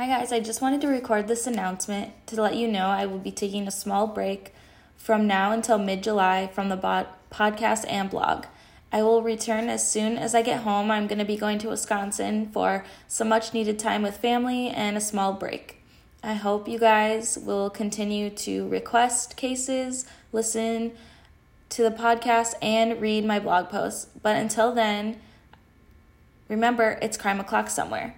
Hi, guys. I just wanted to record this announcement to let you know I will be taking a small break from now until mid July from the bod- podcast and blog. I will return as soon as I get home. I'm going to be going to Wisconsin for some much needed time with family and a small break. I hope you guys will continue to request cases, listen to the podcast, and read my blog posts. But until then, remember it's crime o'clock somewhere.